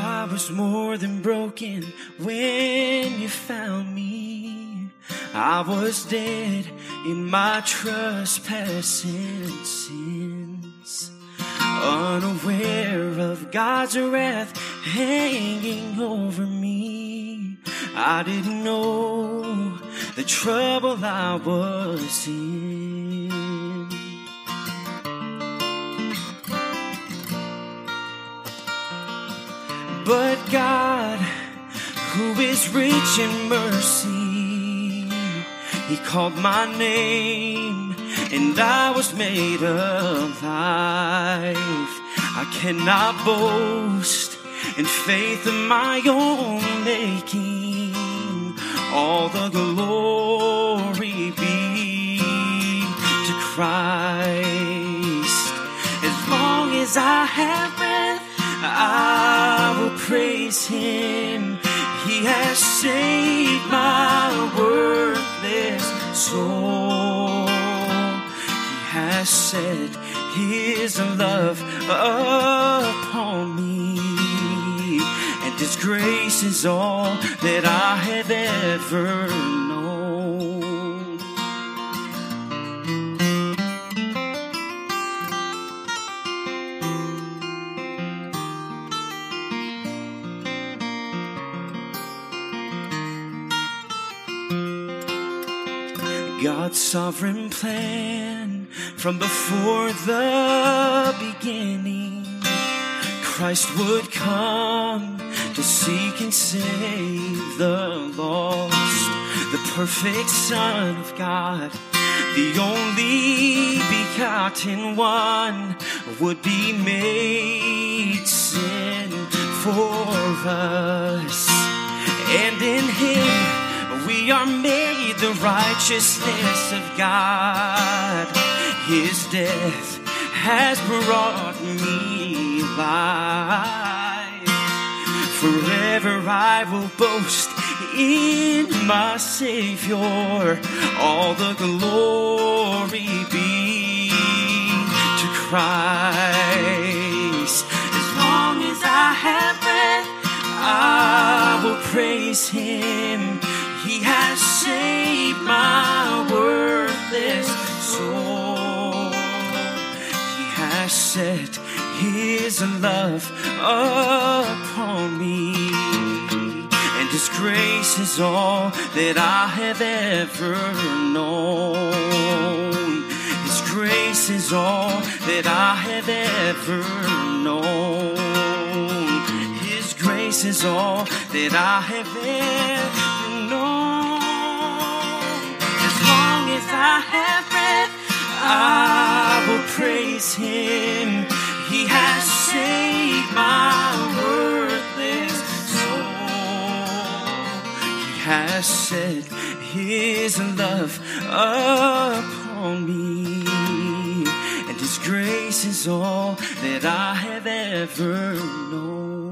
I was more than broken when you found me. I was dead in my trespassing sins, unaware of God's wrath hanging over me. I didn't know the trouble I was in. But God, who is rich in mercy, He called my name and I was made alive. I cannot boast in faith of my own making. All the glory be to Christ. As long as I have breath, I will praise him. He has saved my worthless soul. He has set his love upon me. And his grace is all that I have ever God's sovereign plan from before the beginning. Christ would come to seek and save the lost. The perfect Son of God, the only begotten one, would be made sin for us. And in Him we are made the righteousness of God. His death has brought me life. Forever I will boast in my Savior. All the glory be to Christ. As long as I have breath, I will praise Him. Has set His love upon me. And His grace is all that I have ever known. His grace is all that I have ever known. His grace is all that I have ever known. As long as I have breath, I will praise Him. Has set His love upon me, and His grace is all that I have ever known.